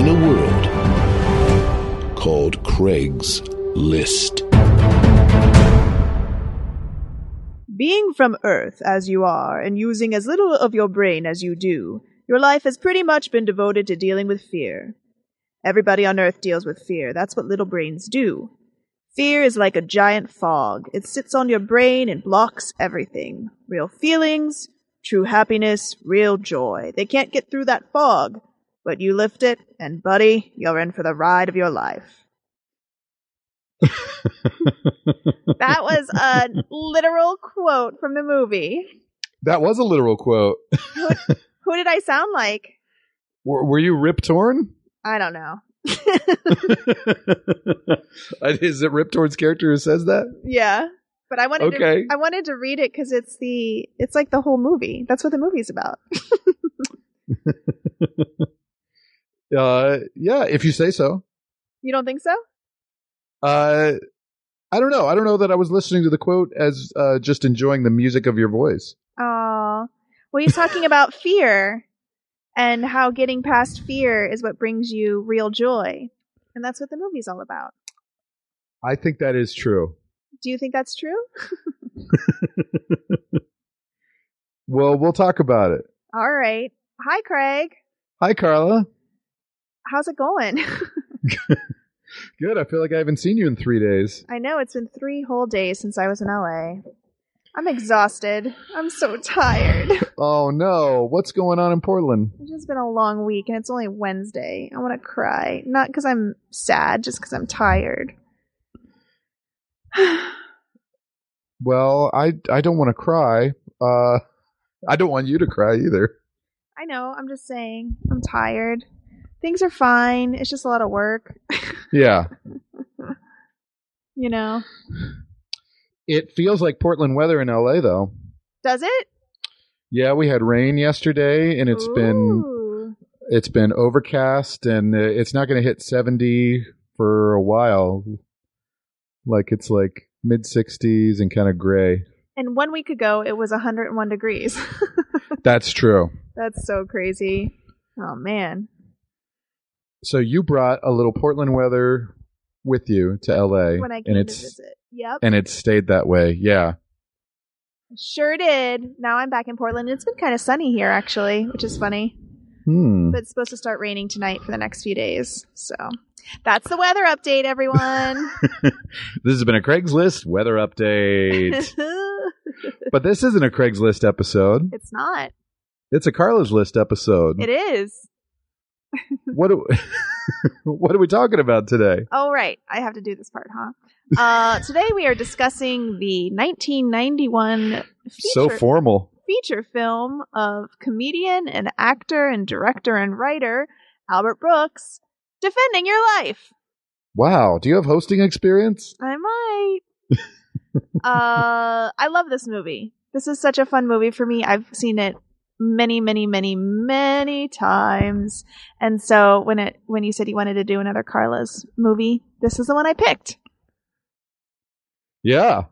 in a world called Craig's List. Being from Earth as you are, and using as little of your brain as you do, your life has pretty much been devoted to dealing with fear. Everybody on Earth deals with fear. That's what little brains do. Fear is like a giant fog. It sits on your brain and blocks everything. Real feelings, true happiness, real joy. They can't get through that fog. But you lift it, and buddy, you're in for the ride of your life. That was a literal quote from the movie. That was a literal quote. Who did I sound like? Were, were you Rip Torn? I don't know. Is it Rip Torn's character who says that? yeah. But I wanted Okay. to I wanted to read it because it's the it's like the whole movie. That's what the movie's about. Uh, yeah, if you say so. You don't think so? Uh, I don't know. I don't know that I was listening to the quote as uh, just enjoying the music of your voice. Oh. Well, he's talking about fear and how getting past fear is what brings you real joy. And that's what the movie's all about. I think that is true. Do you think that's true? Well, we'll talk about it. All right. Hi, Craig. Hi, Carla. How's it going? Good. I feel like I haven't seen you in three days. I know it's been three whole days since I was in LA. I'm exhausted. I'm so tired. Oh no, what's going on in Portland? It's just been a long week and it's only Wednesday. I want to cry. Not because I'm sad, just because I'm tired. Well, I I don't want to cry. Uh, I don't want you to cry either. I know. I'm just saying. I'm tired. Things are fine. It's just a lot of work. Yeah, you know. it feels like Portland weather in LA though. Does it? Yeah, we had rain yesterday, and it's been it's been overcast, and uh, it's not going to hit seventy for a while. Like it's like mid sixties and kind of gray. And one week ago, it was 101 degrees. That's true. That's so crazy. Oh man. So you brought a little Portland weather with you to LA, When I came and to it's visit. Yep. and it's stayed that way. Yeah. Sure did. Now I'm back in Portland. It's been kind of sunny here, actually, which is funny. Hmm. But it's supposed to start raining tonight for the next few days. So that's the weather update, everyone. This has been a Craigslist weather update. but this isn't a Craigslist episode. it's not. It's a Carla's List episode. It is. What are, what are we talking about today? Oh, right. I have to do this part, huh? Uh, today we are discussing the 1991 feature, So formal. feature film of comedian and actor and director and writer Albert Brooks, Defending Your Life. Wow. Do you have hosting experience? I might. uh, I love this movie. This is such a fun movie for me. I've seen it many, many, many, many times. And so when it when you said you wanted to do another Carla's movie, this is the one I picked. Yeah.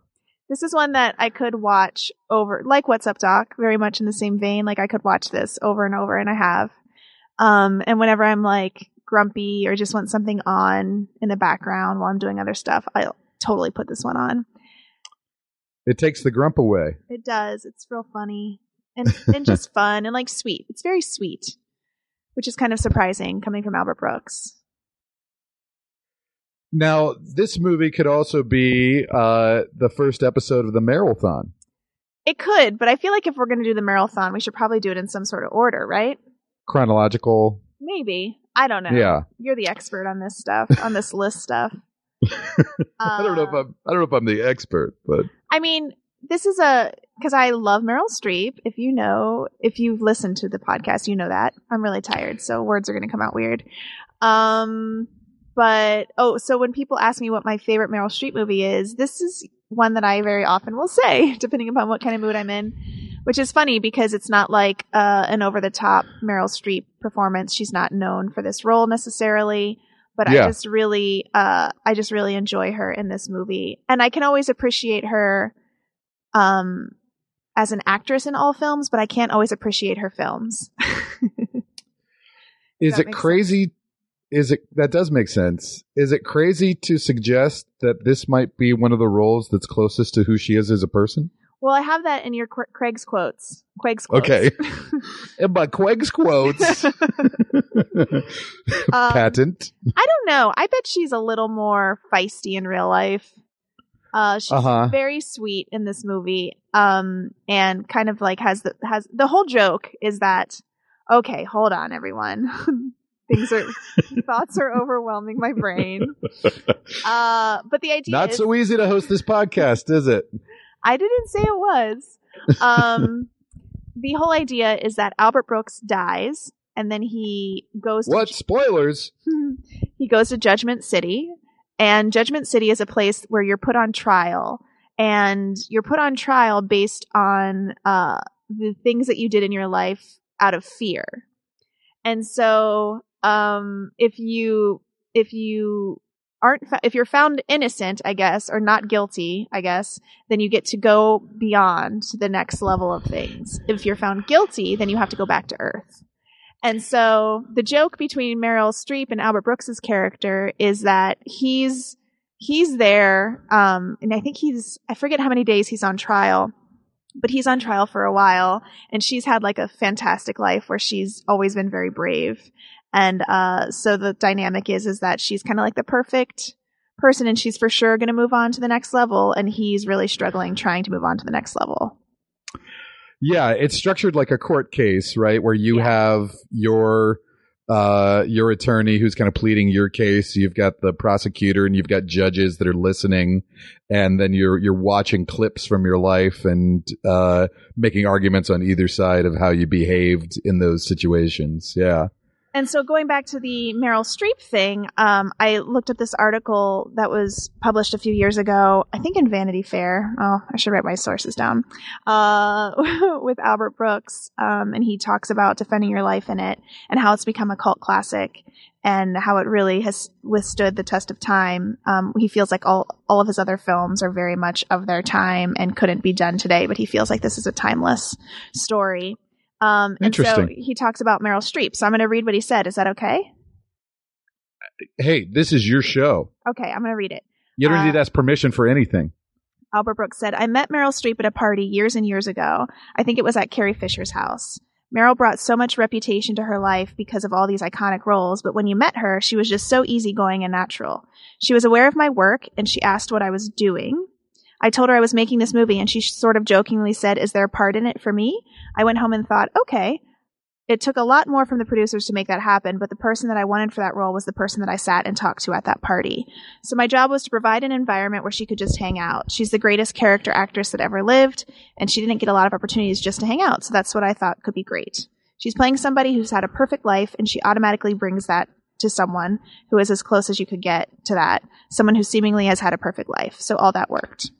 This is one that I could watch over, like What's Up Doc, very much in the same vein. Like I could watch this over and over, and I have. Um, and whenever I'm like grumpy or just want something on in the background while I'm doing other stuff, I'll totally put this one on. It takes the grump away. It does. It's real funny and and just fun and like sweet. It's very sweet, which is kind of surprising coming from Albert Brooks. Now, this movie could also be uh, the first episode of the Marathon. It could, but I feel like if we're going to do the marathon, we should probably do it in some sort of order, right? Chronological. Maybe. I don't know. Yeah. You're the expert on this stuff, on this list stuff. I don't know if Uh, I'm. I don't know if I'm the expert, but I mean, this is a because I love Meryl Streep. If you know, if you've listened to the podcast, you know that I'm really tired, so words are going to come out weird. Um, but oh, so when people ask me what my favorite Meryl Streep movie is, this is one that I very often will say, depending upon what kind of mood I'm in. Which is funny because it's not like uh, an over the top Meryl Streep performance. She's not known for this role necessarily, but Yeah. I just really, uh, I just really enjoy her in this movie, and I can always appreciate her, um, as an actress in all films, but I can't always appreciate her films. Is it crazy? Is it that does make sense? Is it crazy to suggest that this might be one of the roles that's closest to who she is as a person? well, I have that in your Qu- Craig's quotes. Craig's quotes. Okay. And by Queg's quotes, Um, patent. I don't know. I bet she's a little more feisty in real life. Uh, she's Uh-huh. very sweet in this movie. Um, and kind of like has the has the whole joke is that okay, hold on, everyone. Things are thoughts are overwhelming my brain. Uh, but the idea Not is, so easy to host this podcast, is it? I didn't say it was. Um, the whole idea is that Albert Brooks dies, and then he goes. to What spoilers? he goes to Judgment City, and Judgment City is a place where you're put on trial, and you're put on trial based on uh, the things that you did in your life out of fear. And so, um, if you if you aren't if you're found innocent, I guess, or not guilty, I guess, then you get to go beyond to the next level of things. If you're found guilty, then you have to go back to Earth. And so the joke between Meryl Streep and Albert Brooks's character is that he's he's there, um, and I think he's I forget how many days he's on trial, but he's on trial for a while, and she's had like a fantastic life where she's always been very brave, and uh, so the dynamic is is that she's kind of like the perfect person, and she's for sure going to move on to the next level, and he's really struggling trying to move on to the next level. Yeah, it's structured like a court case, right? Where you Yeah. have your uh your attorney who's kind of pleading your case, you've got the prosecutor and you've got judges that are listening and then you're you're watching clips from your life and uh making arguments on either side of how you behaved in those situations. Yeah. And so going back to the Meryl Streep thing, um, I looked at this article that was published a few years ago, I think in Vanity Fair. Oh, I should write my sources down. Uh, with Albert Brooks. Um, and he talks about defending your life in it and how it's become a cult classic and how it really has withstood the test of time. Um, he feels like all, all of his other films are very much of their time and couldn't be done today, but he feels like this is a timeless story. Um, and so Interesting. he talks about Meryl Streep. So I'm going to read what he said. Is that okay? Hey, this is your show. Okay, I'm going to read it. You don't Uh, need to ask permission for anything. Albert Brooks said, I met Meryl Streep at a party years and years ago. I think it was at Carrie Fisher's house. Meryl brought so much reputation to her life because of all these iconic roles, but when you met her, she was just so easygoing and natural. She was aware of my work and she asked what I was doing. I told her I was making this movie and she sort of jokingly said, Is there a part in it for me? I went home and thought, okay. It took a lot more from the producers to make that happen, but the person that I wanted for that role was the person that I sat and talked to at that party. So my job was to provide an environment where she could just hang out. She's the greatest character actress that ever lived, and she didn't get a lot of opportunities just to hang out. So that's what I thought could be great. She's playing somebody who's had a perfect life, and she automatically brings that to someone who is as close as you could get to that. Someone who seemingly has had a perfect life. So all that worked.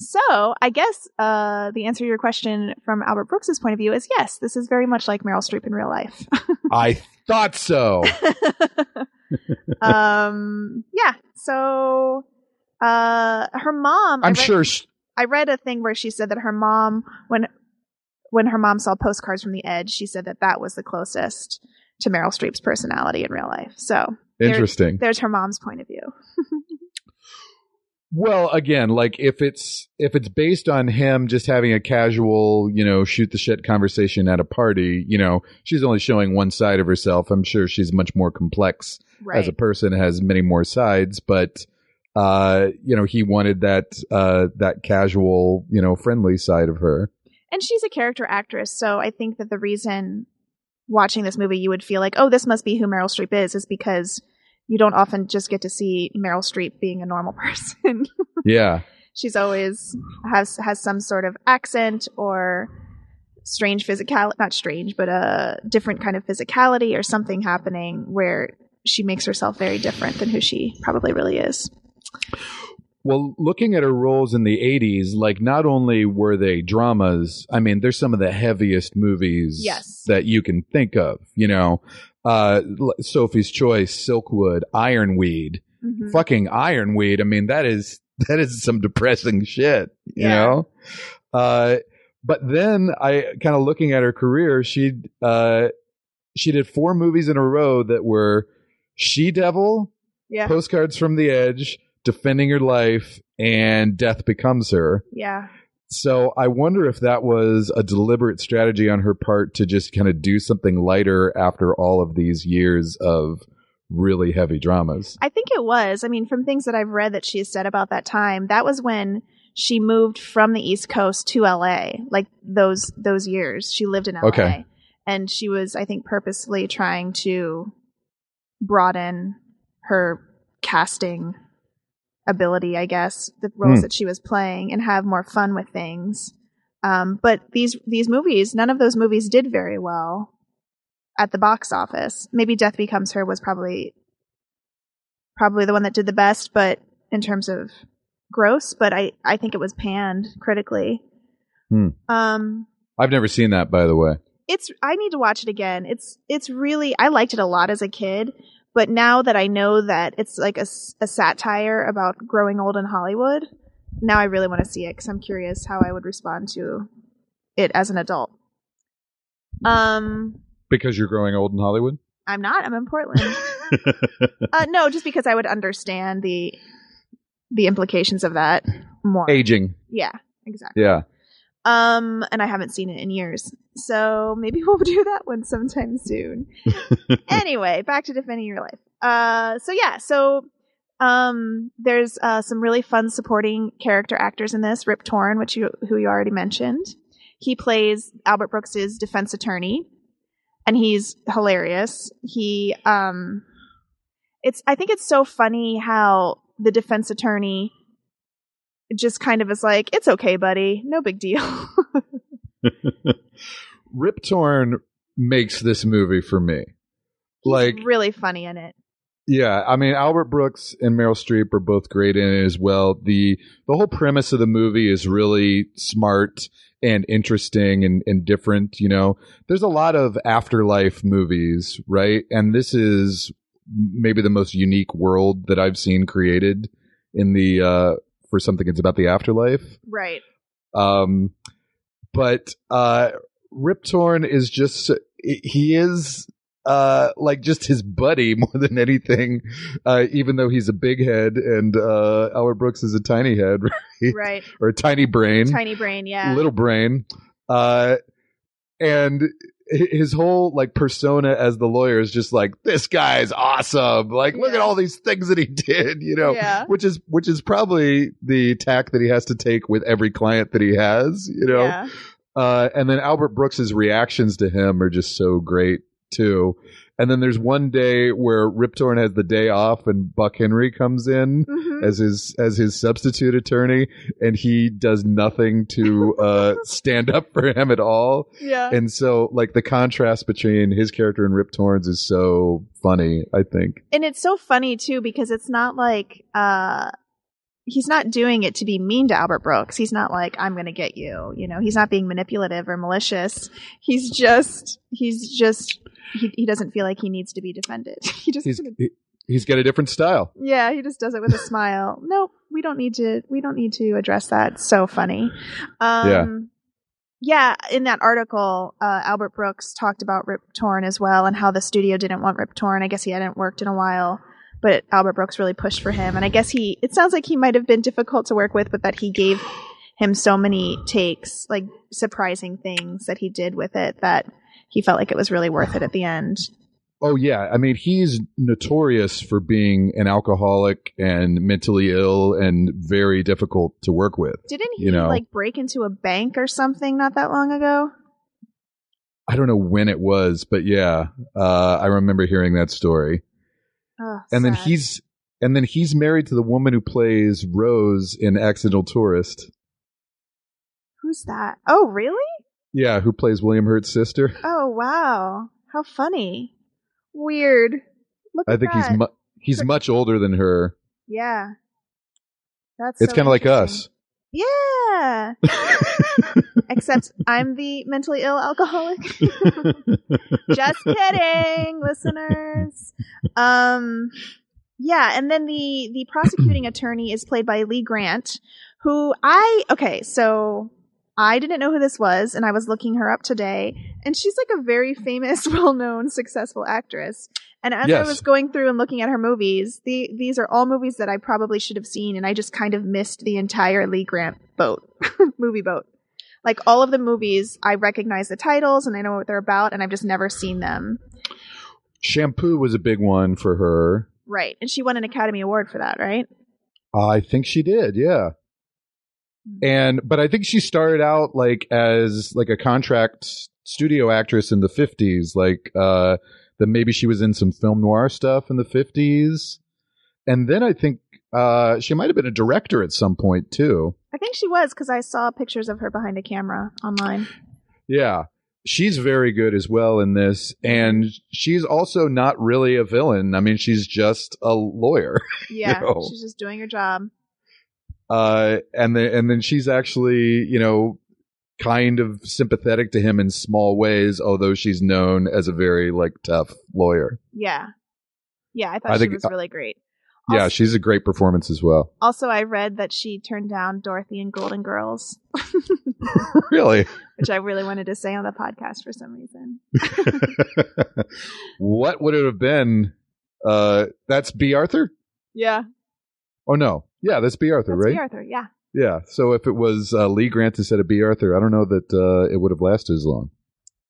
So I guess uh, the answer to your question from Albert Brooks's point of view is yes, this is very much like Meryl Streep in real life. I thought so. um, yeah. So, uh, her mom. I I'm read- sure sh- I read a thing where she said that her mom, when when her mom saw postcards from the Edge, she said that that was the closest to Meryl Streep's personality in real life. So there- interesting. there's her mom's point of view. Well, again, like if it's if it's based on him just having a casual, you know, shoot the shit conversation at a party, you know, she's only showing one side of herself. I'm sure she's much more complex Right. as a person, has many more sides, but uh, you know, he wanted that uh that casual, you know, friendly side of her. and she's a character actress, so I think that the reason watching this movie you would feel like, oh, this must be who Meryl Streep is, is because you don't often just get to see Meryl Streep being a normal person. Yeah. she's always has has some sort of accent or strange physicality not strange but a different kind of physicality or something happening where she makes herself very different than who she probably really is. Well, looking at her roles in the 80s, like not only were they dramas, I mean, there's some of the heaviest movies Yes. that you can think of, you know. Uh Sophie's Choice, Silkwood, Ironweed. Mhm. Fucking Ironweed. I mean, that is that is some depressing shit, you Yeah. know. Uh but then I kind of looking at her career, she uh she did four movies in a row that were She Devil, Yeah. Postcards from the Edge, Defending Your Life, and Death Becomes Her. yeah. So I wonder if that was a deliberate strategy on her part to just kind of do something lighter after all of these years of really heavy dramas. I think it was. I mean, from things that I've read that she has said about that time, that was when she moved from the East Coast to LA. Like those those years, she lived in LA, Okay. and she was, I think, purposely trying to broaden her casting ability. I guess the roles Hmm. that she was playing and have more fun with things. Um, but these these movies, none of those movies did very well at the box office. Maybe Death Becomes Her was probably probably the one that did the best, but in terms of gross, but I I think it was panned critically. Hmm. Um I've never seen that, by the way. it's I need to watch it again. It's it's really I liked it a lot as a kid, but now that I know that it's like a satire about growing old in Hollywood, now I really want to see it because I'm curious how I would respond to it as an adult. Um, Because you're growing old in Hollywood? I'm not. I'm in Portland. uh, no, just because I would understand the the implications of that more. Aging. Yeah, exactly. Yeah. Um, and I haven't seen it in years, so maybe we'll do that one sometime soon. anyway, back to defending your life. Uh, so yeah, so um, there's uh, some really fun supporting character actors in this. Rip Torn, which you who you already mentioned, he plays Albert Brooks's defense attorney, and he's hilarious. He um, it's I think it's so funny how the defense attorney just kind of is like, it's okay, buddy, no big deal. Rip Torn makes this movie for me. He's Like, really funny in it. yeah, I mean, Albert Brooks and Meryl Streep are both great in it as well. The the whole premise of the movie is really smart and interesting and, and different. You know, there's a lot of afterlife movies, right? And this is maybe the most unique world that I've seen created in the uh, for something that's about the afterlife. Right. Um, but uh, Rip Torn is just he is uh like just his buddy more than anything. Uh, even though he's a big head and uh, Albert Brooks is a tiny head, right? Right. or a tiny brain, Tiny brain, yeah. little brain. Uh, and his whole like persona as the lawyer is just like this guy's awesome. Like look at all these things that he did, you know Yeah. which is which is probably the tack that he has to take with every client that he has, you know. Yeah. Uh, and then Albert Brooks's reactions to him are just so great too. And then there's one day where Rip Torn has the day off, and Buck Henry comes in Mhm. as his as his substitute attorney, and he does nothing to uh, stand up for him at all. Yeah. And so, like the contrast between his character and Rip Torn's is so funny. I think. and it's so funny too because it's not like uh he's not doing it to be mean to Albert Brooks. He's not like I'm going to get you, you know. He's not being manipulative or malicious. He's just he's just he, he doesn't feel like he needs to be defended. he just He's he, he's got a different style. yeah, he just does it with a smile. Nope, we don't need to we don't need to address that. It's so funny. Um yeah, in that article, uh, Albert Brooks talked about Rip Torn as well and how the studio didn't want Rip Torn. I guess he hadn't worked in a while, but Albert Brooks really pushed for him. And I guess he, it sounds like he might have been difficult to work with, but that he gave him so many takes, like surprising things that he did with it that he felt like it was really worth it at the end. Oh yeah, I mean he's notorious for being an alcoholic and mentally ill and very difficult to work with. Didn't he You know. like break into a bank or something not that long ago? I don't know when it was, but yeah, uh, I remember hearing that story. Oh, And then he's and then he's married to the woman who plays Rose in Accidental Tourist. who's that? Oh, really? Yeah, who plays William Hurt's sister? Oh, wow. How funny. Weird. Look I at think he's mu- he's much older than her. yeah. That's It's so kind of like us. Yeah. Except I'm the mentally ill alcoholic. Just kidding, listeners. Um, yeah, and then the the prosecuting attorney is played by Lee Grant, who I okay, so I didn't know who this was, and I was looking her up today, and she's like a very famous, well known, successful actress. And as I was going through and looking at her movies, the these are all movies that I probably should have seen, and I just kind of missed the entire Lee Grant boat movie boat. Like all of the movies, I recognize the titles and I know what they're about, and I've just never seen them. Shampoo was a big one for her. Right. And she won an Academy Award for that, right? I think she did, yeah. And but I think she started out like as like a contract studio actress in the 50s like uh that maybe she was in some film noir stuff in the 50s. And then I think uh she might have been a director at some point too. I think she was because I saw pictures of her behind a camera online. Yeah. She's very good as well in this and she's also not really a villain. I mean, she's just a lawyer. Yeah. know. She's just doing her job. uh, and then and then she's actually you know kind of sympathetic to him in small ways, although she's known as a very like tough lawyer. Yeah. Yeah, I thought I she think- was really great. yeah, she's a great performance as well. also, I read that she turned down Dorothy and Golden Girls, really, which I really wanted to say on the podcast for some reason. what would it have been? Uh, that's Bea Arthur. Yeah. Oh no, yeah, that's Bea Arthur, That's right? Bea Arthur. Yeah. Yeah. So if it was uh, Lee Grant instead of Bea Arthur, I don't know that uh, it would have lasted as long.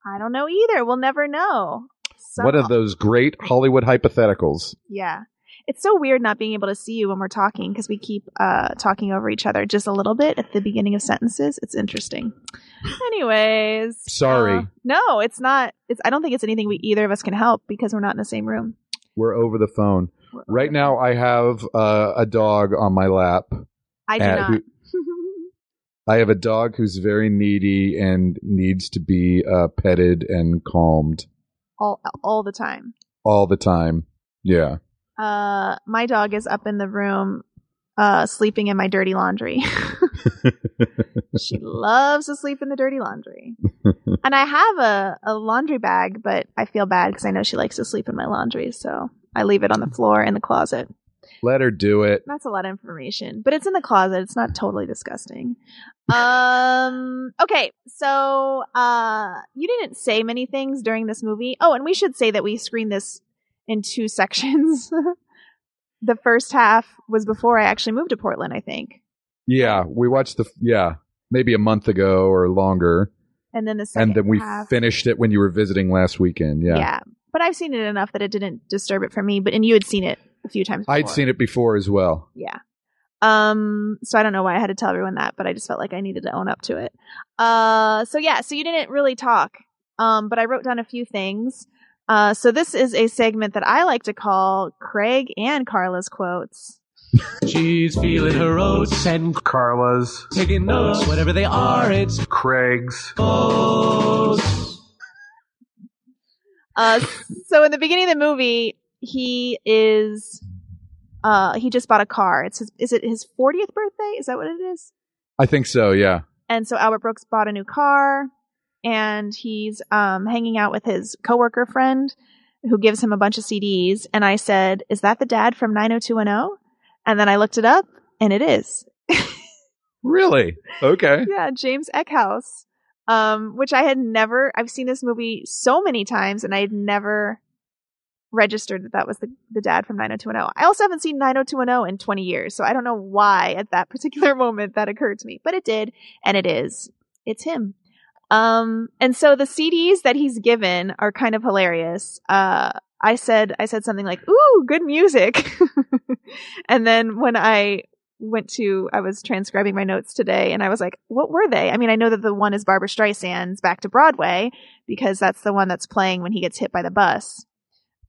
I don't know either. We'll never know. Some- One of those great Hollywood hypotheticals. Yeah. It's so weird not being able to see you when we're talking because we keep uh, talking over each other just a little bit at the beginning of sentences. It's interesting. Anyways. Sorry. uh, no, it's not. It's. I don't think it's anything we either of us can help because we're not in the same room. We're over the phone. We're- Right now, I have uh, a dog on my lap. I do not. who- I have a dog who's very needy and needs to be uh, petted and calmed all all the time. all the time. Yeah. Uh, my dog is up in the room, uh, sleeping in my dirty laundry. she loves to sleep in the dirty laundry. and I have a, a laundry bag, but I feel bad because I know she likes to sleep in my laundry, so I leave it on the floor in the closet. Let her do it. That's a lot of information, but it's in the closet. It's not totally disgusting. Um, okay, so uh, you didn't say many things during this movie. Oh, and we should say that we screened this in two sections. the first half was before I actually moved to Portland, I think, Yeah. We watched the, yeah, maybe a month ago or longer. and then the second And then we half. finished it when you were visiting last weekend. Yeah. yeah, but I've seen it enough that it didn't disturb it for me. But and you had seen it a few times. Before. I'd seen it before as well. Yeah. Um, so I don't know why I had to tell everyone that, but I just felt like I needed to own up to it. Uh, so yeah, so you didn't really talk. Um, but I wrote down a few things. Uh, so this is a segment that I like to call Craig and Carla's quotes. She's feeling her oats and Carla's, taking notes, whatever they are, it's Craig's, quotes. Uh, so in the beginning of the movie, he is, uh, he just bought a car. It's his, is it his 40th birthday? Is that what it is? I think so. Yeah. And so Albert Brooks bought a new car and he's um, hanging out with his coworker friend who gives him a bunch of CDs. And I said, Is that the dad from 90210? And then I looked it up and it is. Really? Okay. yeah, James Eckhouse. Um, which I had never, I've seen this movie so many times and I had never registered that that was the, the dad from 90210. I also haven't seen 90210 in 20 years, so I don't know why at that particular moment that occurred to me, but it did, and it is. It's him. Um, and so the CDs that he's given are kind of hilarious. Uh, I said, I said something like, ooh, good music. and then when I went to, I was transcribing my notes today and I was like, what were they? I mean, I know that the one is Barbra Streisand's Back to Broadway because that's the one that's playing when he gets hit by the bus.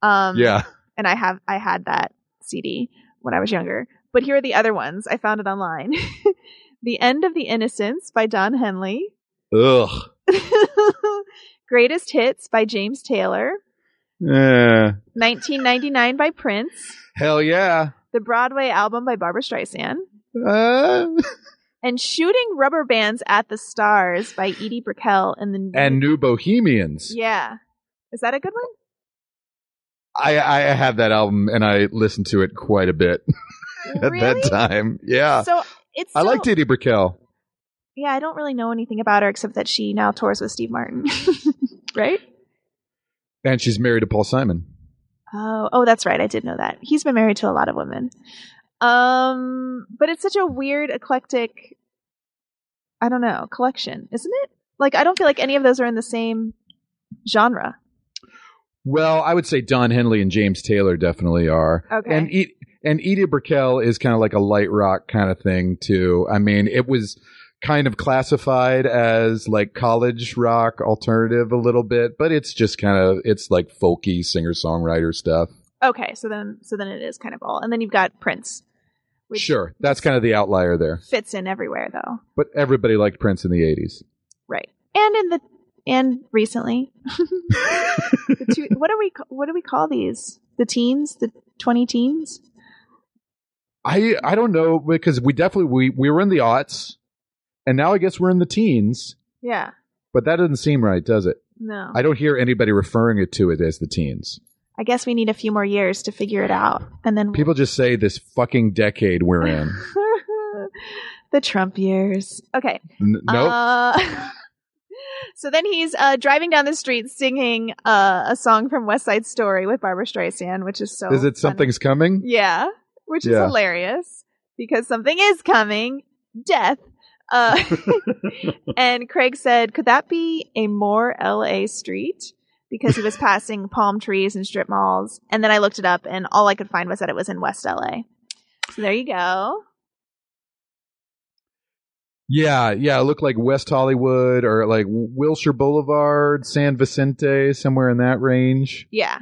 Um, Yeah. and I have I had that CD when I was younger. But here are the other ones. I found it online. the End of the Innocence by Don Henley. Ugh. Greatest Hits by James Taylor. Yeah. 1999 by Prince, Hell yeah. the Broadway album by Barbra Streisand, Uh, and Shooting Rubber Bands at the Stars by Edie Brickell in the and New Bohemians. yeah. Is that a good one? I, I have that album and I listened to it quite a bit at really? that time. Yeah. So it's I like Edie Brickell. Yeah, I don't really know anything about her except that she now tours with Steve Martin, right? And she's married to Paul Simon. Oh, oh, that's right. I did know that. He's been married to a lot of women. Um, but it's such a weird, eclectic. I don't know collection, isn't it? Like, I don't feel like any of those are in the same genre. Well, I would say Don Henley and James Taylor definitely are. Okay. And e- and Edie Brickell is kind of like a light rock kind of thing too. I mean, it was kind of classified as like college rock alternative a little bit, but it's just kind of it's like folky singer songwriter stuff. Okay, so then, so then it is kind of all, and then you've got Prince, Sure, that's kind of the outlier there. fits in everywhere, though. But everybody liked Prince in the '80s. Right. And in the and recently, two, what do we what do we call these? The teens, the twenty teens. I I don't know because we definitely we we were in the aughts, and now I guess we're in the teens. Yeah. But that doesn't seem right, does it? No. I don't hear anybody referring it to it as the teens. I guess we need a few more years to figure it out, and then People just say this fucking decade we're in. the Trump years. Okay. N- nope. Uh, so then he's uh, driving down the street singing uh, a song from West Side Story with Barbra Streisand, which is so. Is it funny. something's coming? Yeah, which is hilarious because something is coming. Death. Uh, and Craig said, "Could that be a more LA street?" Because he was passing palm trees and strip malls, and then I looked it up, and all I could find was that it was in West LA. So there you go. Yeah, yeah. It looked like West Hollywood or like Wilshire Boulevard, San Vicente, somewhere in that range. Yeah,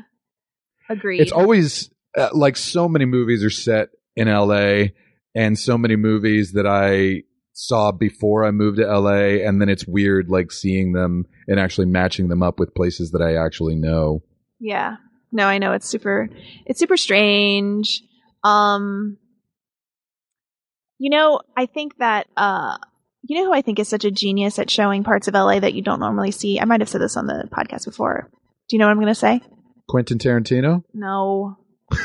agreed. It's always uh, like so many movies are set in LA and so many movies that I saw before I moved to LA and then it's weird like seeing them and actually matching them up with places that I actually know. Yeah. No, I know it's super it's super strange. Um you know, I think that uh you know who I think is such a genius at showing parts of LA that you don't normally see? I might have said this on the podcast before. Do you know what I'm going to say? Quentin Tarantino? No.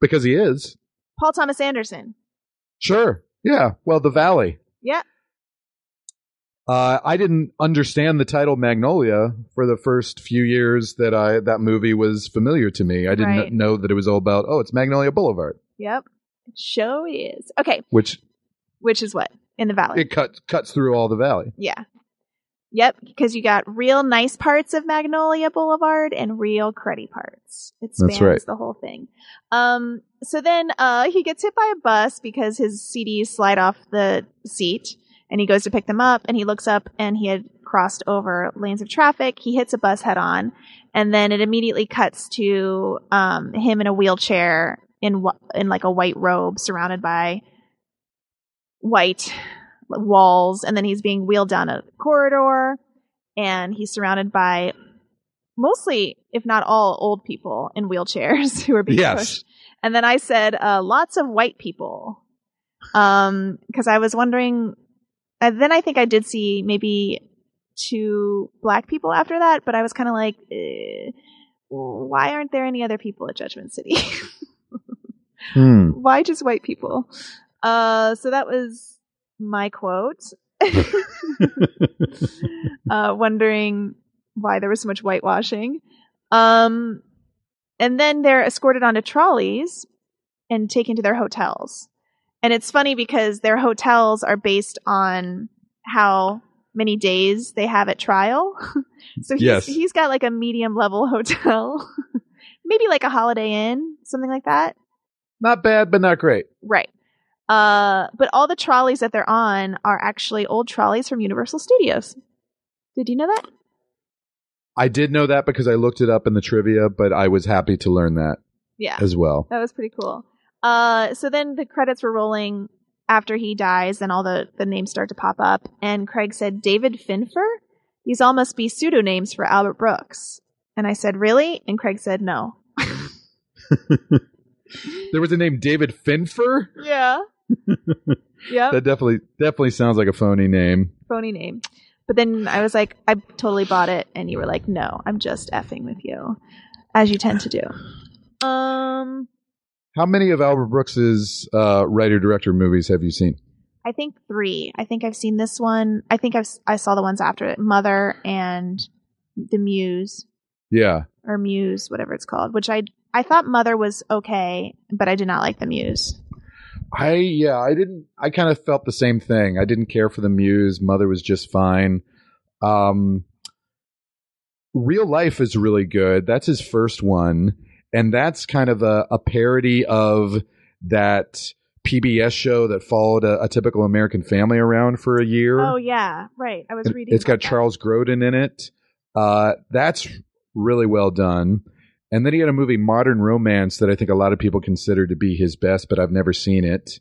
Because he is. Paul Thomas Anderson. Sure. Yeah. Well, The Valley. Yeah. Uh, I didn't understand the title Magnolia for the first few years that I that movie was familiar to me. I didn't Right. know that it was all about oh, it's Magnolia Boulevard, Yep. It show is. Okay, which which is what? In the valley. it cuts cuts through all the valley. Yeah. Yep, because you got real nice parts of Magnolia Boulevard and real cruddy parts. It spans That's right. the whole thing. Um, so then uh, he gets hit by a bus because his CDs slide off the seat, and he goes to pick them up, and he looks up, and he had crossed over lanes of traffic. He hits a bus head on, and then it immediately cuts to um, him in a wheelchair in in like a white robe, surrounded by white walls and then he's being wheeled down a corridor and he's surrounded by mostly if not all old people in wheelchairs who are being Yes. pushed and then i said uh, lots of white people um because i was wondering and then i think i did see maybe two black people after that but i was kind of like eh, why aren't there any other people at judgment city Hmm. why just white people? Uh, so that was my quote. uh, wondering why there was so much whitewashing. Um, and then they're escorted onto trolleys and taken to their hotels. And it's funny because their hotels are based on how many days they have at trial. so he's, Yes. he's got like a medium level hotel, maybe like a Holiday Inn, something like that. Not bad, but not great. Right. Uh, but all the trolleys that they're on are actually old trolleys from Universal Studios. Did you know that? I did know that because I looked it up in the trivia, but I was happy to learn that Yeah. as well. That was pretty cool. Uh, so then the credits were rolling after he dies, and all the, the names start to pop up. And Craig said, David Finfer? These all must be pseudonyms for Albert Brooks. And I said, Really? And Craig said, No. There was a name David Finfer. Yeah. Yeah. That definitely definitely sounds like a phony name. Phony name. But then I was like, I totally bought it. And you were like, No, I'm just effing with you, as you tend to do. Um, How many of Albert Brooks's uh, writer director movies have you seen? I think three. I think I've seen this one. I think I've I saw the ones after it, Mother and The Muse Yeah. or Muse, whatever it's called. Which I I thought Mother was okay, but I did not like The Muse. I yeah, I didn't I kind of felt the same thing. I didn't care for the muse. Mother was just fine. Um Real Life is really good. That's his first one. And that's kind of a, a parody of that PBS show that followed a, a typical American family around for a year. Oh yeah, right. I was reading. It's got that. Charles Grodin in it. Uh, that's really well done. And then he had a movie, Modern Romance, that I think a lot of people consider to be his best, but I've never seen it.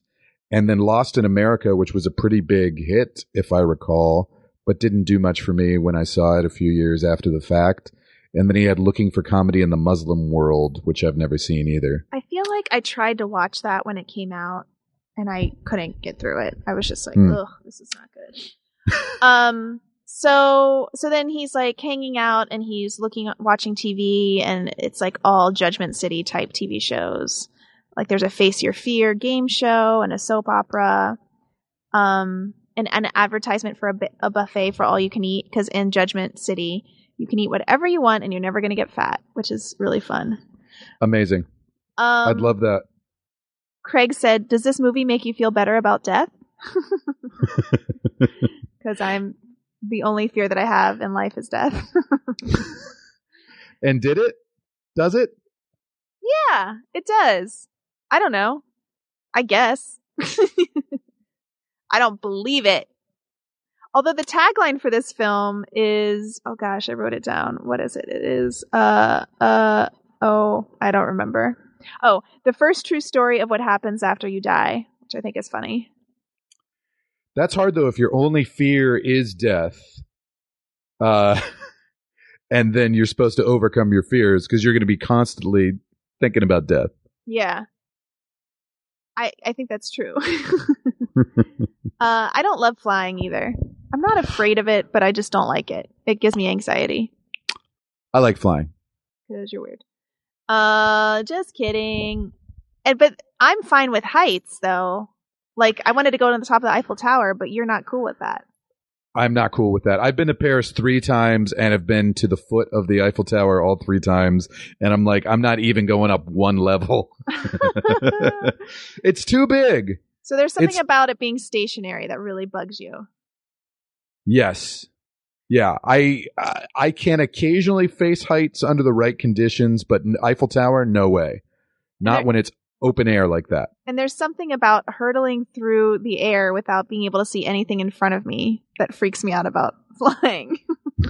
And then Lost in America, which was a pretty big hit, if I recall, but didn't do much for me when I saw it a few years after the fact. And then he had Looking for Comedy in the Muslim World, which I've never seen either. I feel like I tried to watch that when it came out, and I couldn't get through it. I was just like, Hmm. ugh, this is not good. um. So so then he's like hanging out and he's looking watching TV and it's like all Judgment City type TV shows. Like there's a Face Your Fear game show and a soap opera, um, and an advertisement for a, bu- a buffet for all you can eat because in Judgment City you can eat whatever you want and you're never going to get fat, which is really fun. Amazing. Um, I'd love that. Craig said, "Does this movie make you feel better about death?" Because I'm the only fear that I have in life is death. And did it? Does it? yeah, it does. I don't know. I guess. I don't believe it. Although the tagline for this film is, oh gosh, I wrote it down. What is it? It is, uh, uh, oh, I don't remember. Oh, the first true story of what happens after you die, which I think is funny. That's hard though if your only fear is death. Uh and then you're supposed to overcome your fears because you're going to be constantly thinking about death. Yeah. I I think that's true. uh I don't love flying either. I'm not afraid of it, but I just don't like it. It gives me anxiety I like flying. because you're weird. Uh just kidding. And but I'm fine with heights though. Like I wanted to go to the top of the Eiffel Tower, but you're not cool with that. I'm not cool with that. I've been to Paris 3 times and have been to the foot of the Eiffel Tower all 3 times and I'm like I'm not even going up one level. it's too big. so there's something It's- about it being stationary that really bugs you. Yes. Yeah, I I- I can occasionally face heights under the right conditions, but Eiffel Tower, no way. Not when it's open air like that. And there's something about hurtling through the air without being able to see anything in front of me that freaks me out about flying.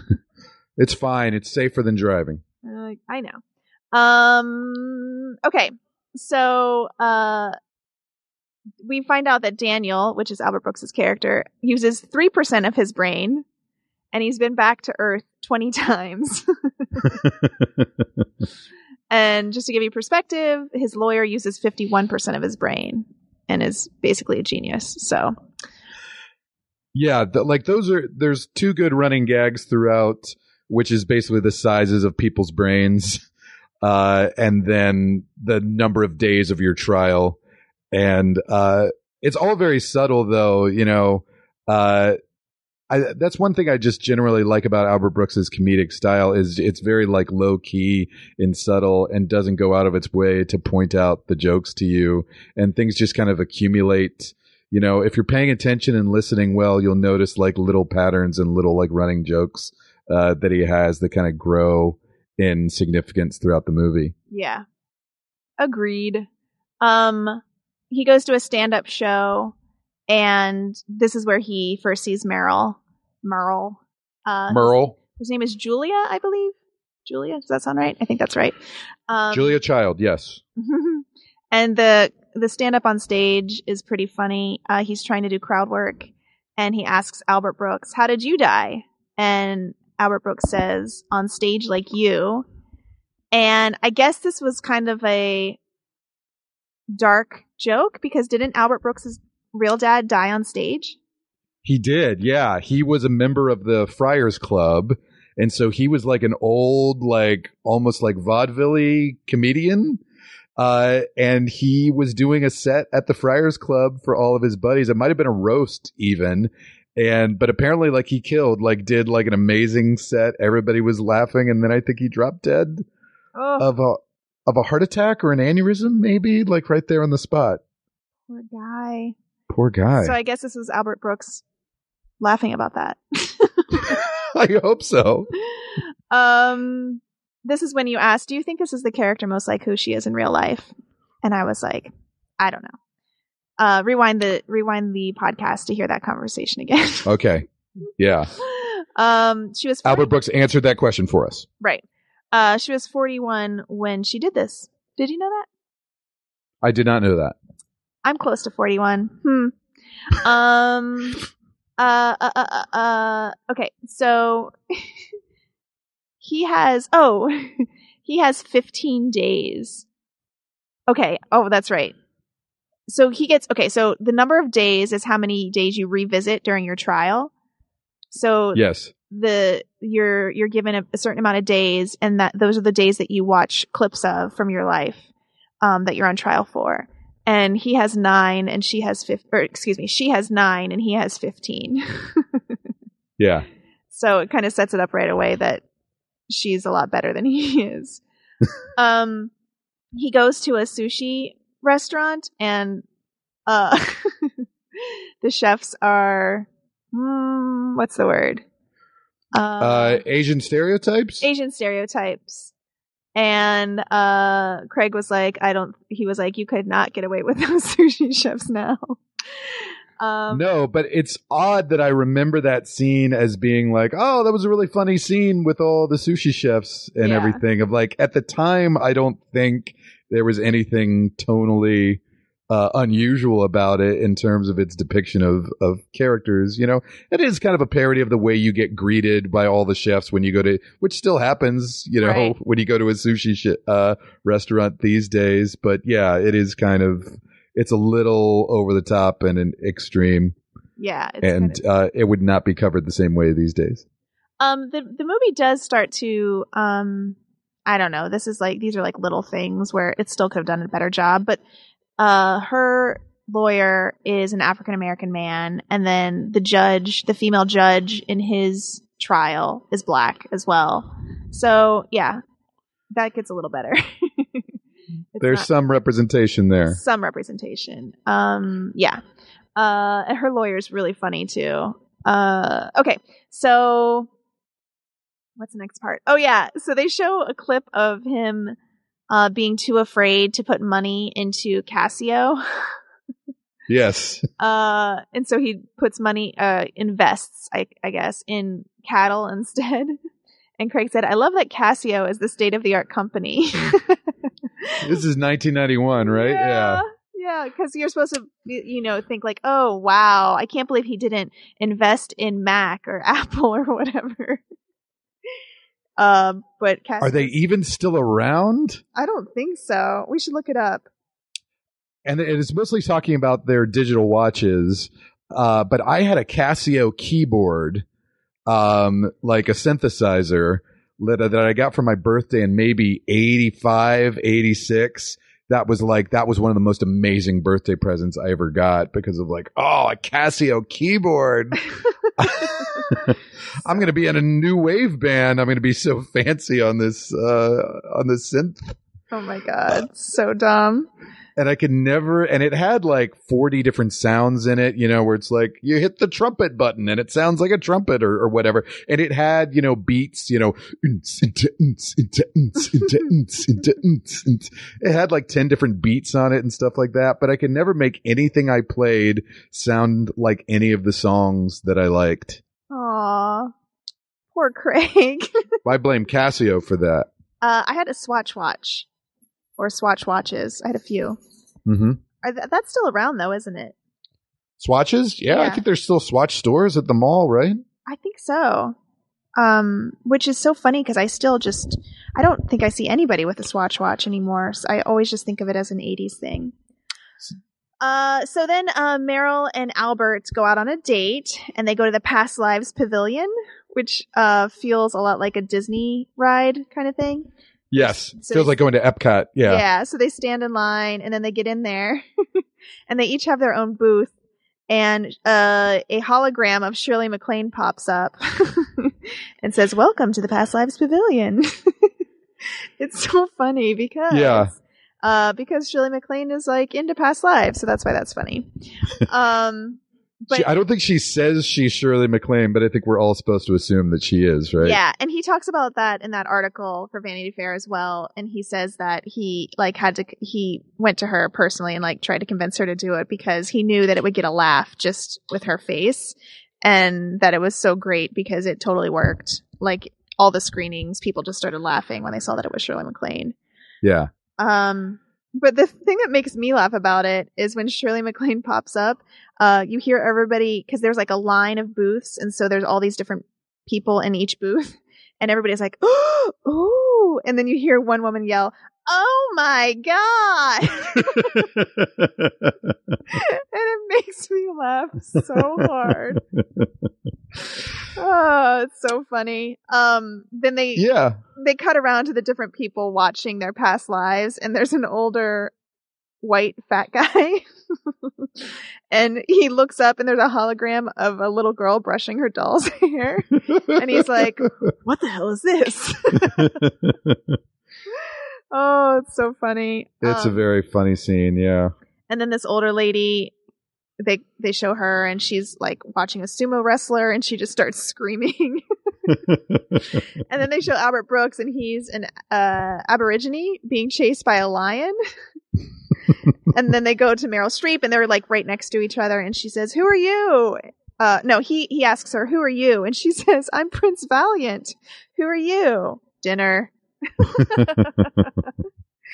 It's fine. It's safer than driving. Uh, I know. Um. Okay. So, uh, we find out that Daniel, which is Albert Brooks's character, uses three percent of his brain, and he's been back to Earth twenty times. And just to give you perspective, his lawyer uses fifty-one percent of his brain and is basically a genius. So, Yeah, like those are there's two good running gags throughout, which is basically the sizes of people's brains, uh, and then the number of days of your trial, and uh, it's all very subtle, though. You know, uh, I, that's one thing I just generally like about Albert Brooks's comedic style is it's very like low key and subtle, and doesn't go out of its way to point out the jokes to you, and things just kind of accumulate you know, if you're paying attention and listening well, you'll notice like little patterns and little like running jokes uh, that he has that kind of grow in significance throughout the movie. yeah, agreed. Um, he goes to a stand-up show, and this is where he first sees Meryl. Merle. Uh, Merle, His name is Julia, I believe. Julia, does that sound right? I think that's right. Um, Julia Child, yes. and the the stand up on stage is pretty funny. Uh, he's trying to do crowd work, and he asks Albert Brooks, "How did you die?" And Albert Brooks says, "On stage like you." And I guess this was kind of a dark joke because didn't Albert Brooks' real dad die on stage? He did, yeah. He was a member of the Friars Club, and so he was like an old, like almost like vaudeville comedian. Uh, and he was doing a set at the Friars Club for all of his buddies. It might have been a roast even. And but apparently, like he killed, like did like an amazing set. Everybody was laughing, and then I think he dropped dead Oh, of a of a heart attack or an aneurysm, maybe like right there on the spot. poor guy. Poor guy. So I guess this was Albert Brooks laughing about that. I hope so. um, this is when you asked, "Do you think this is the character most like who she is in real life?" And I was like, "I don't know." Uh, rewind the rewind the podcast to hear that conversation again. Okay. Yeah. um, she was 40 Albert Brooks answered that question for us. right. Uh, she was forty one when she did this. Did you know that? I did not know that. I'm close to 41. Hmm. Um. Uh. Uh. Uh. uh, uh okay. So he has. Oh, he has 15 days. Okay. Oh, that's right. So he gets. Okay. So the number of days is how many days you revisit during your trial. So Yes. the you're you're given a, a certain amount of days, and that those are the days that you watch clips of from your life um, that you're on trial for. And he has nine, and she has fif- or excuse me, she has nine, and he has fifteen. Yeah. so it kind of sets it up right away that she's a lot better than he is. um, he goes to a sushi restaurant, and uh, the chefs are mm, what's the word? Uh, Asian stereotypes? Asian stereotypes. And uh Craig was like, I don't he was like, you could not get away with those sushi chefs now. Um no, but it's odd that I remember that scene as being like, oh, that was a really funny scene with all the sushi chefs and Yeah. everything. Of like, at the time, I don't think there was anything tonally uh, unusual about it in terms of its depiction of of characters. You know, it is kind of a parody of the way you get greeted by all the chefs when you go to, which still happens. You know, Right. when you go to a sushi sh- uh, restaurant these days. But yeah, it is kind of. It's a little over the top and an extreme, yeah, it's and kind of- uh, it would not be covered the same way these days. um the the movie does start to um I don't know, this is like these are like little things where it still could have done a better job, but uh her lawyer is an African American man and then the judge, the female judge in his trial is black as well. So, yeah. That gets a little better. There's not- some representation there. some representation. Um, yeah. Uh, and her lawyer's really funny too. Uh, okay, so what's the next part? Oh yeah, so they show a clip of him uh, being too afraid to put money into Casio. Yes. Uh, and so he puts money, uh, invests, I, I guess, in cattle instead. And Craig said, I love that Casio is the state of the art company. this is 1991, right? Yeah. Yeah, because you're supposed to, you know, think like, oh, wow, I can't believe he didn't invest in Mac or Apple or whatever. Um, but Are they even still around? I don't think so. We should look it up. And it is mostly talking about their digital watches. Uh, but I had a Casio keyboard, um, like a synthesizer that, that I got for my birthday in maybe 85, 86. That was like, that was one of the most amazing birthday presents I ever got because of like, oh, a Casio keyboard. I'm going to be in a new wave band. I'm going to be so fancy on this, uh, on this synth Oh my god, so dumb. And I could never, and it had like 40 different sounds in it, you know, where it's like you hit the trumpet button and it sounds like a trumpet or, or whatever. And it had, you know, beats, you know, it had like 10 different beats on it and stuff like that. But I could never make anything I played sound like any of the songs that I liked. Aw, poor Craig. I blame Casio for that. uh, I had a Swatch watch, or Swatch watches. I had a few. hmm Are th- that's still around though, isn't it? Swatches? Yeah, I think there's still Swatch stores at the mall, right? I think so. Um, which is so funny because I still just I don't think I see anybody with a Swatch watch anymore. So I always just think of it as an '80s thing. Uh, so then uh, Meryl and Albert go out on a date, and they go to the Past Lives Pavilion, which uh, feels a lot like a Disney ride kind of thing. Yes, So feels they- like going to Epcot. Yeah. Yeah. So they stand in line, and then they get in there, and they each have their own booth, and uh, a hologram of Shirley MacLaine pops up and says, "Welcome to the Past Lives Pavilion." it's so funny because Yeah. uh, because Shirley MacLaine is like into past lives, so that's why that's funny. Um, but She- I don't think she says she's Shirley MacLaine, but I think we're all supposed to assume that she is, right? Yeah, and he talks about that in that article for Vanity Fair as well. And he says that he like had to he went to her personally and like tried to convince her to do it because he knew that it would get a laugh just with her face, and that it was so great because it totally worked. Like all the screenings, people just started laughing when they saw that it was Shirley MacLaine. Yeah. Um, but the thing that makes me laugh about it is when Shirley MacLaine pops up, uh, you hear everybody because there's like a line of booths, and so there's all these different people in each booth, and everybody's like, "Oh, ooh!" and then you hear one woman yell, "Oh my god!" and makes me laugh so hard. Oh, it's so funny. Um, then they yeah. they cut around to the different people watching their past lives and there's an older white fat guy and he looks up and there's a hologram of a little girl brushing her doll's hair and he's like what the hell is this oh it's so funny it's a Um, very funny scene. Yeah. and then this older lady they they show her and she's like watching a sumo wrestler and she just starts screaming and then they show Albert Brooks, and he's an uh, Aborigine being chased by a lion. and then they go to Meryl Streep, and they're like right next to each other, and she says, "Who are you?" Uh, no, he he asks her, "Who are you?" And she says, "I'm Prince Valiant. Who are you?" Dinner.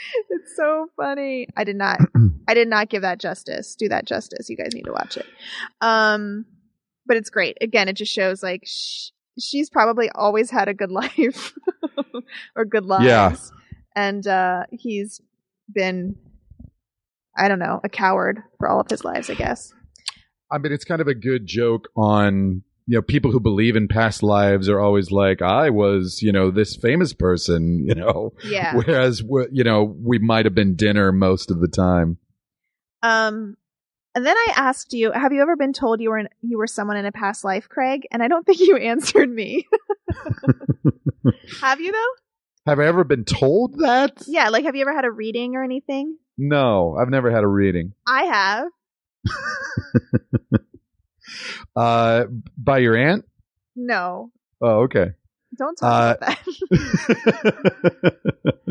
it's so funny. I did not. I did not give that justice. Do that justice. You guys need to watch it. Um, but it's great. Again, it just shows like sh- she's probably always had a good life or good lives. Yeah. And uh, he's been, I don't know, a coward for all of his lives, I guess. I mean, it's kind of a good joke on you know people who believe in past lives are always like, I was you know this famous person, you know, Yeah. whereas you know we might have been dinner most of the time. Um, and then I asked you, have you ever been told you were in, you were someone in a past life, Craig? And I don't think you answered me. have you though? Have I ever been told that? Yeah. Like, have you ever had a reading or anything? No, I've never had a reading. I have. Uh, by your aunt? No. Oh, okay. Don't talk Uh, about that.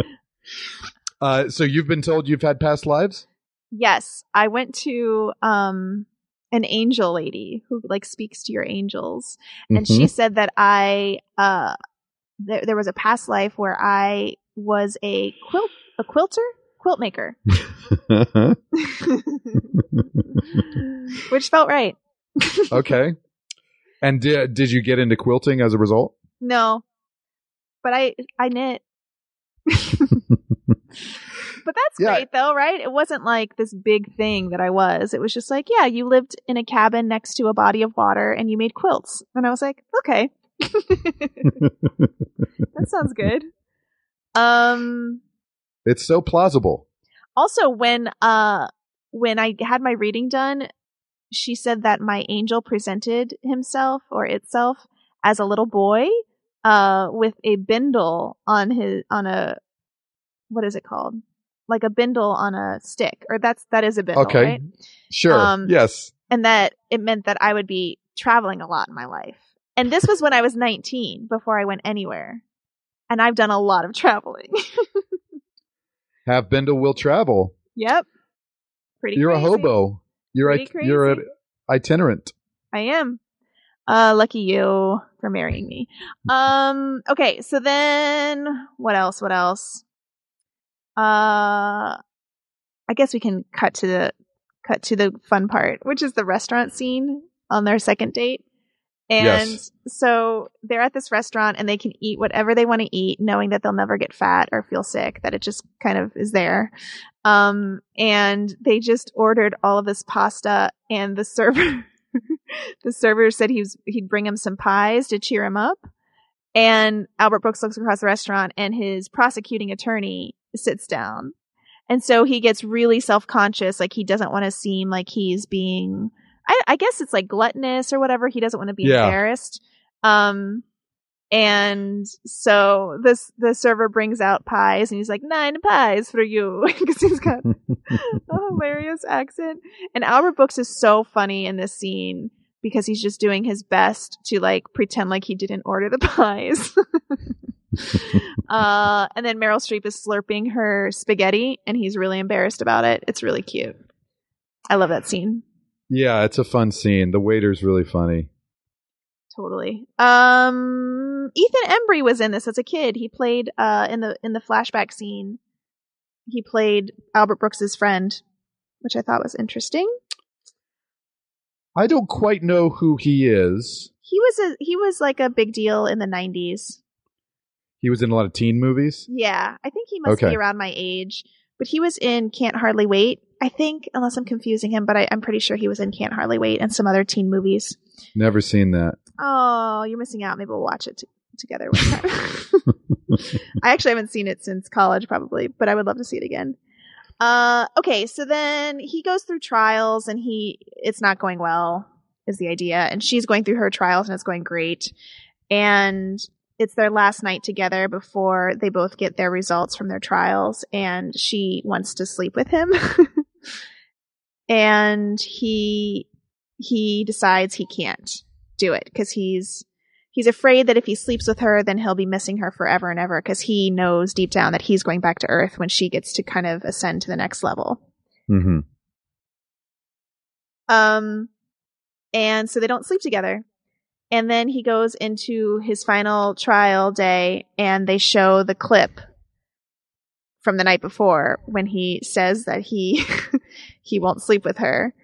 uh, so you've been told you've had past lives? Yes, I went to um an angel lady who like speaks to your angels, and Mm-hmm. she said that I uh there, there was a past life where I was a quilt a quilter quilt maker, which felt right. Okay. And did did you get into quilting as a result? No, but I I knit. but that's Yeah. great though, right? It wasn't like this big thing that I was. It was just like, yeah, you lived in a cabin next to a body of water and you made quilts. And I was like, okay. that sounds good. Um It's so plausible. also when uh when I had my reading done, she said that my angel presented himself or itself as a little boy uh with a bindle on his on a what is it called? Like a bindle on a stick. Or that's that is a bindle, Okay. right? Sure. Um, yes. And that it meant that I would be traveling a lot in my life. And this was when I was 19 before I went anywhere. And I've done a lot of traveling. Have Bindle will travel. yep. Pretty You're a hobo. You're a, you're an itinerant. I am. Uh, lucky you for marrying me. Um, okay, so then what else? What else? Uh, I guess we can cut to the cut to the fun part, which is the restaurant scene on their second date. And Yes. so they're at this restaurant and they can eat whatever they want to eat, knowing that they'll never get fat or feel sick, that it just kind of is there. Um, and they just ordered all of this pasta and the server, the server said he was, he'd bring him some pies to cheer him up. And Albert Brooks looks across the restaurant and his prosecuting attorney sits down. And so he gets really self conscious, like he doesn't want to seem like he's being I, I guess it's like gluttonous or whatever. He doesn't want to be Yeah. embarrassed. Um, and so this the server brings out pies, and he's like nine pies for you because he's got a hilarious accent. And Albert Brooks is so funny in this scene because he's just doing his best to like pretend like he didn't order the pies. uh, and then Meryl Streep is slurping her spaghetti, and he's really embarrassed about it. It's really cute. I love that scene. Yeah, it's a fun scene. The waiter's really funny. Totally. Um, Ethan Embry was in this as a kid. He played uh in the in the flashback scene. He played Albert Brooks's friend, which I thought was interesting. I don't quite know who he is. He was a he was like a big deal in the nineties. He was in a lot of teen movies. Yeah, I think he must Okay. be around my age. But he was in Can't Hardly Wait. I think, unless I'm confusing him, but I, I'm pretty sure he was in Can't Hardly Wait and some other teen movies. Never seen that. Oh, you're missing out. Maybe we'll watch it t- together one time. I actually haven't seen it since college, probably, but I would love to see it again. Uh, okay, so then he goes through trials and he it's not going well, is the idea, and she's going through her trials and it's going great, and it's their last night together before they both get their results from their trials, and she wants to sleep with him, and he he decides he can't do it because he's he's afraid that if he sleeps with her then he'll be missing her forever and ever because he knows deep down that he's going back to earth when she gets to kind of ascend to the next level mm-hmm. um and so they don't sleep together and then he goes into his final trial day and they show the clip from the night before when he says that he he won't sleep with her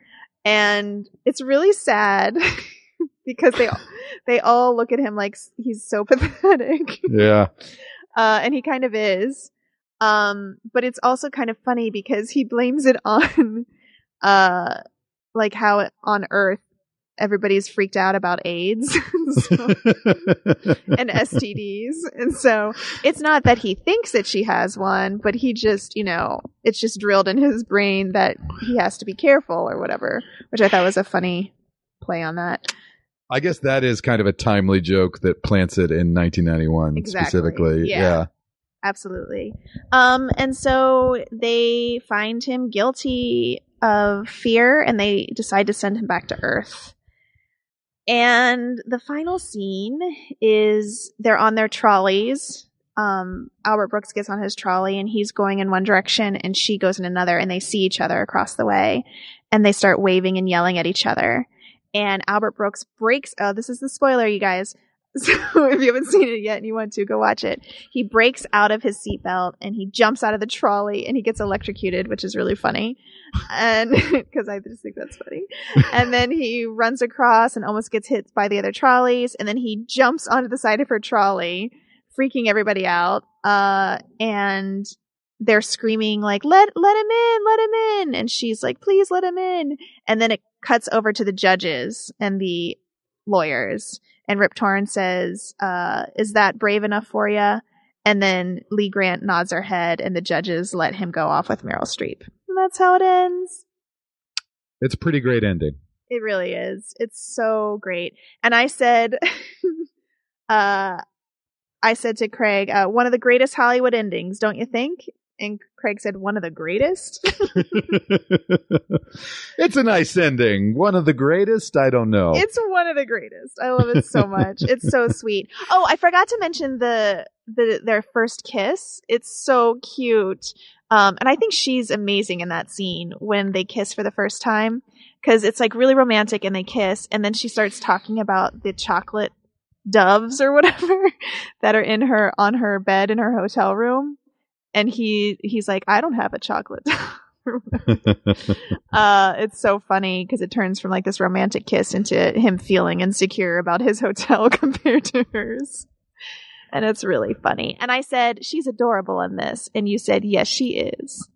and it's really sad because they they all look at him like he's so pathetic Yeah. uh, and he kind of is. Um, but it's also kind of funny because he blames it on, uh, like how on Earth everybody's freaked out about AIDS So- and STDs, and so it's not that he thinks that she has one, but he just, you know, it's just drilled in his brain that he has to be careful or whatever, which I thought was a funny play on that. I guess that is kind of a timely joke that plants it in 1991 Exactly. specifically. Yeah. yeah. Absolutely. Um, and so they find him guilty of fear and they decide to send him back to Earth. And the final scene is they're on their trolleys. Um, Albert Brooks gets on his trolley and he's going in one direction and she goes in another and they see each other across the way and they start waving and yelling at each other. And Albert Brooks breaks, oh, this is the spoiler, you guys. So if you haven't seen it yet and you want to, go watch it. He breaks out of his seatbelt and he jumps out of the trolley and he gets electrocuted, which is really funny. And because I just think that's funny. And then he runs across and almost gets hit by the other trolleys. And then he jumps onto the side of her trolley, freaking everybody out. Uh, and they're screaming like, let, let him in, let him in. And she's like, please let him in. And then it cuts over to the judges and the lawyers. And Rip Torn says, uh, is that brave enough for you? And then Lee Grant nods her head and the judges let him go off with Meryl Streep. And that's how it ends. It's a pretty great ending. It really is. It's so great. And I said, uh, I said to Craig, uh, one of the greatest Hollywood endings, don't you think? And Craig said, one of the greatest. it's a nice ending. One of the greatest. I don't know. It's one of the greatest. I love it so much. it's so sweet. Oh, I forgot to mention the the their first kiss. It's so cute. Um, and I think she's amazing in that scene when they kiss for the first time because it's like really romantic and they kiss, and then she starts talking about the chocolate doves or whatever that are in her on her bed in her hotel room, and he he's like, I don't have a chocolate. uh, it's so funny because it turns from like this romantic kiss into him feeling insecure about his hotel compared to hers. And it's really funny. And I said, she's adorable in this. And you said, yes, she is.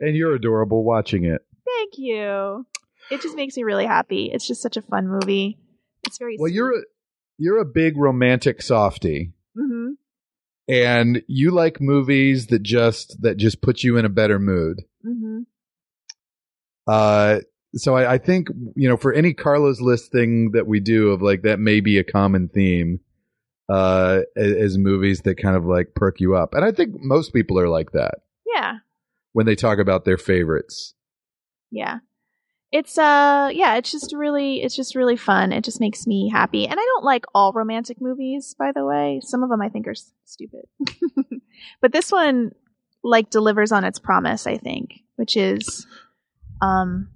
and you're adorable watching it. Thank you. It just makes me really happy. It's just such a fun movie. It's very Well, sweet. you're a, you're a big romantic softie. Mhm. And you like movies that just that just put you in a better mood. Mhm. Uh, so I, I think you know for any Carla's list thing that we do of like that may be a common theme, uh, as movies that kind of like perk you up, and I think most people are like that Yeah. when they talk about their favorites. Yeah. It's uh yeah, it's just really it's just really fun. It just makes me happy. And I don't like all romantic movies, by the way. Some of them I think are stupid. but this one like delivers on its promise, I think, which is um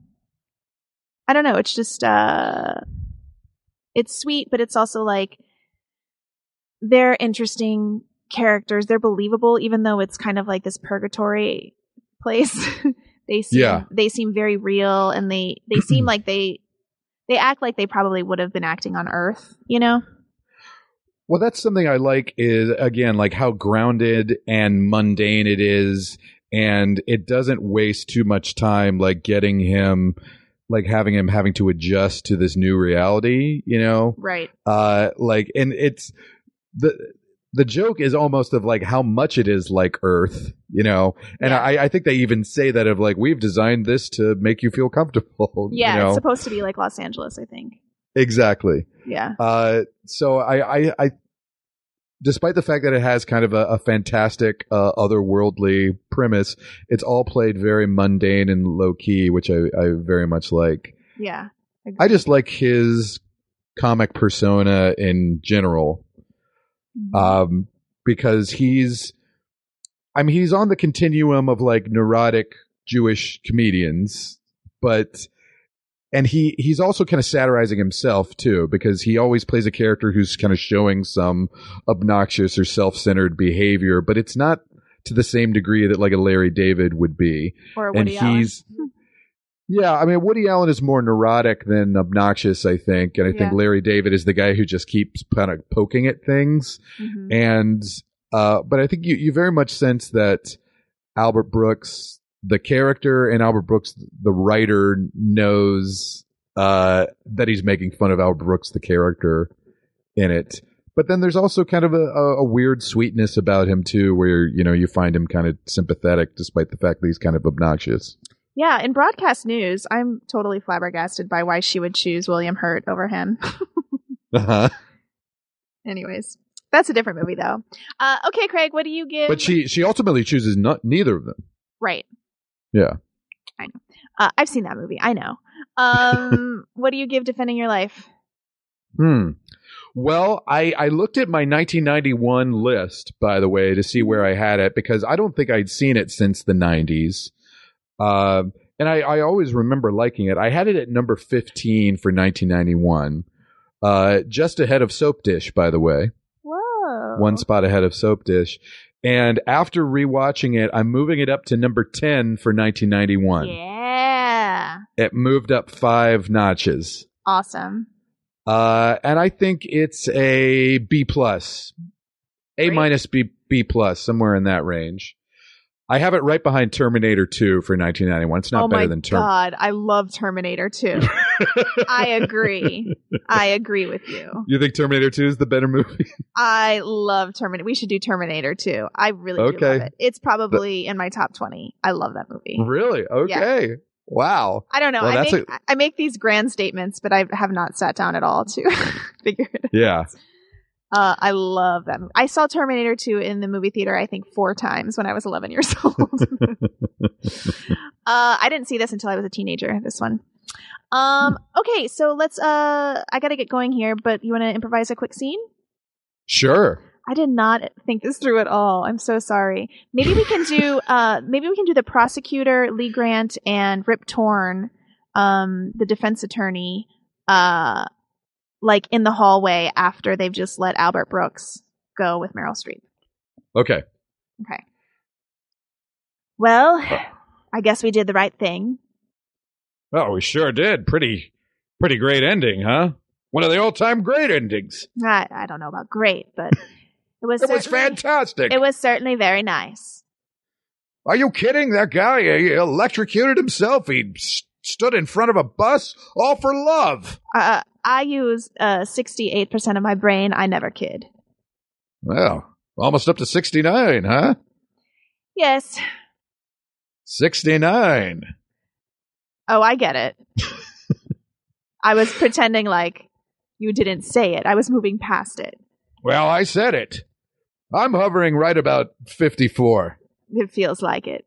I don't know, it's just uh it's sweet, but it's also like they're interesting characters. They're believable even though it's kind of like this purgatory place. They seem Yeah. they seem very real and they they seem like they they act like they probably would have been acting on earth you know Well, that's something I like is again like how grounded and mundane it is, and it doesn't waste too much time like getting him, like having him having to adjust to this new reality. You know, right uh, like and it's the the joke is almost of like how much it is like Earth. You know, and Yeah. I I think they even say that of like we've designed this to make you feel comfortable. yeah you know? it's supposed to be like los angeles i think exactly. yeah Uh, so I, I, I, despite the fact that it has kind of a, a fantastic, uh, otherworldly premise, it's all played very mundane and low key, which I, I very much like. yeah I just like his comic persona in general. Um, because he's, I mean, he's on the continuum of like neurotic Jewish comedians, but and he he's also kind of satirizing himself too because he always plays a character who's kind of showing some obnoxious or self-centered behavior but it's not to the same degree that like a Larry David would be. Or and he's Allen. Yeah i mean woody allen is more neurotic than obnoxious i think and i think larry david is the guy who just keeps kind of poking at things. Mhm. and uh but i think you, you very much sense that albert brooks the character and albert brooks the writer knows uh that he's making fun of albert brooks the character in it. But then there's also kind of a, a, a weird sweetness about him too where you know you find him kind of sympathetic despite the fact that he's kind of obnoxious yeah in broadcast news i'm totally flabbergasted by why she would choose william hurt over him uh-huh anyways that's a different movie though uh okay craig what do you give But she she ultimately chooses not neither of them. right Yeah. I know. Uh, i've seen that movie i know um what do you give defending your life Hmm. Well, I I looked at my 1991 list by the way to see where I had it because I don't think I'd seen it since the 90s. Um and I, I always remember liking it. I had it at number 15 for 1991. Uh, just ahead of Soapdish, by the way. whoa One spot ahead of Soapdish. And after rewatching it, I'm moving it up to number 10 for 1991. yeah It moved up five notches. awesome Uh, and I think it's a B plus, A minus B B plus, somewhere in that range. I have it right behind Terminator 2 for 1991. It's not oh better than Terminator. Oh god i love terminator 2 i agree i agree with you You think Terminator 2 is the better movie? i love terminator we should do terminator 2 i really do Okay. love it it's probably in my top 20 i love that movie really? Okay. Wow. I don't know. Well, I make I make these grand statements, but I have not sat down at all to figure it out. Yeah. Uh, I love that. movie. I saw Terminator 2 in the movie theater, I think, four times when I was 11 years old. uh, I didn't see this until I was a teenager, this one. Um, okay, so let's, uh, I gotta get going here, but you wanna improvise a quick scene? Sure. I did not think this through at all. I'm so sorry. Maybe we can do, uh, maybe we can do the prosecutor, Lee Grant, and Rip Torn, um, the defense attorney, uh, like in the hallway after they've just let Albert Brooks go with Meryl Streep. Okay. Okay. Well, uh. I guess we did the right thing. Oh, we sure did. Pretty, pretty great ending, huh? One of the all-time great endings. I, I don't know about great, but it was It was fantastic. It was certainly very nice. Are you kidding? That guy he electrocuted himself. He stood in front of a bus, all for love. Uh, I use uh, 68% of my brain. I never kid. Well, almost up to 69, huh? Yes. 69. Oh, I get it. I was pretending like you didn't say it. I was moving past it. Well, I said it. I'm hovering right about 54. It feels like it.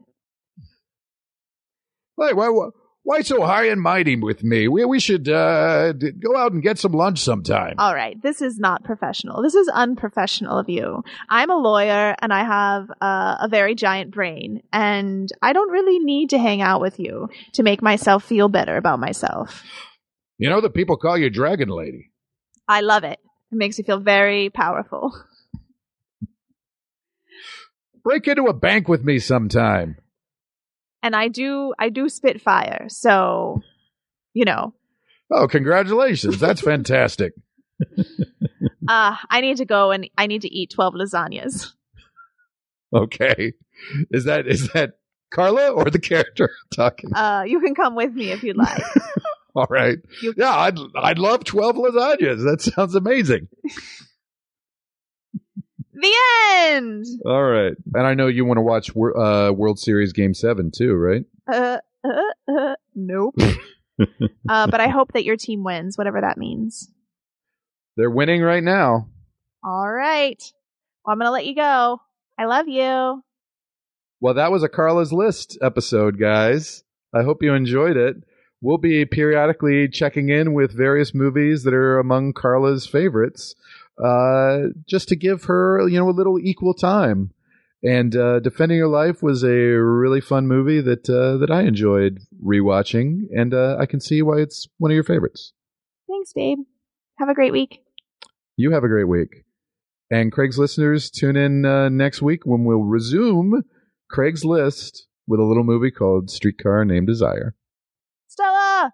Wait, why, why, why- so high and mighty with me? We, we should uh, d- go out and get some lunch sometime. All right, this is not professional. This is unprofessional of you. I'm a lawyer and I have uh, a very giant brain, and I don't really need to hang out with you to make myself feel better about myself. You know that people call you Dragon Lady. I love it. It makes me feel very powerful. Break into a bank with me sometime. And I do I do spit fire. So, you know, Oh, congratulations. That's fantastic. uh I need to go and I need to eat 12 lasagnas. Okay. Is that is that Carla or the character talking? Uh you can come with me if you'd like. All right. You- Yeah, I'd I'd love 12 lasagnas. That sounds amazing. the end. All right. And I know you want to watch uh, World Series Game 7 too, right? Uh uh, uh nope. uh but I hope that your team wins, whatever that means. They're winning right now. All right. Well, I'm going to let you go. I love you. Well, that was a Carla's List episode, guys. I hope you enjoyed it. We'll be periodically checking in with various movies that are among Carla's favorites, uh, just to give her, you know, a little equal time. And uh, Defending Your Life was a really fun movie that uh, that I enjoyed rewatching, and uh, I can see why it's one of your favorites. Thanks, babe. Have a great week. You have a great week. And Craig's listeners, tune in uh, next week when we'll resume Craig's list with a little movie called Streetcar Named Desire. Stella!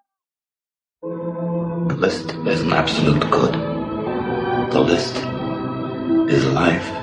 The list is an absolute good. The list is life.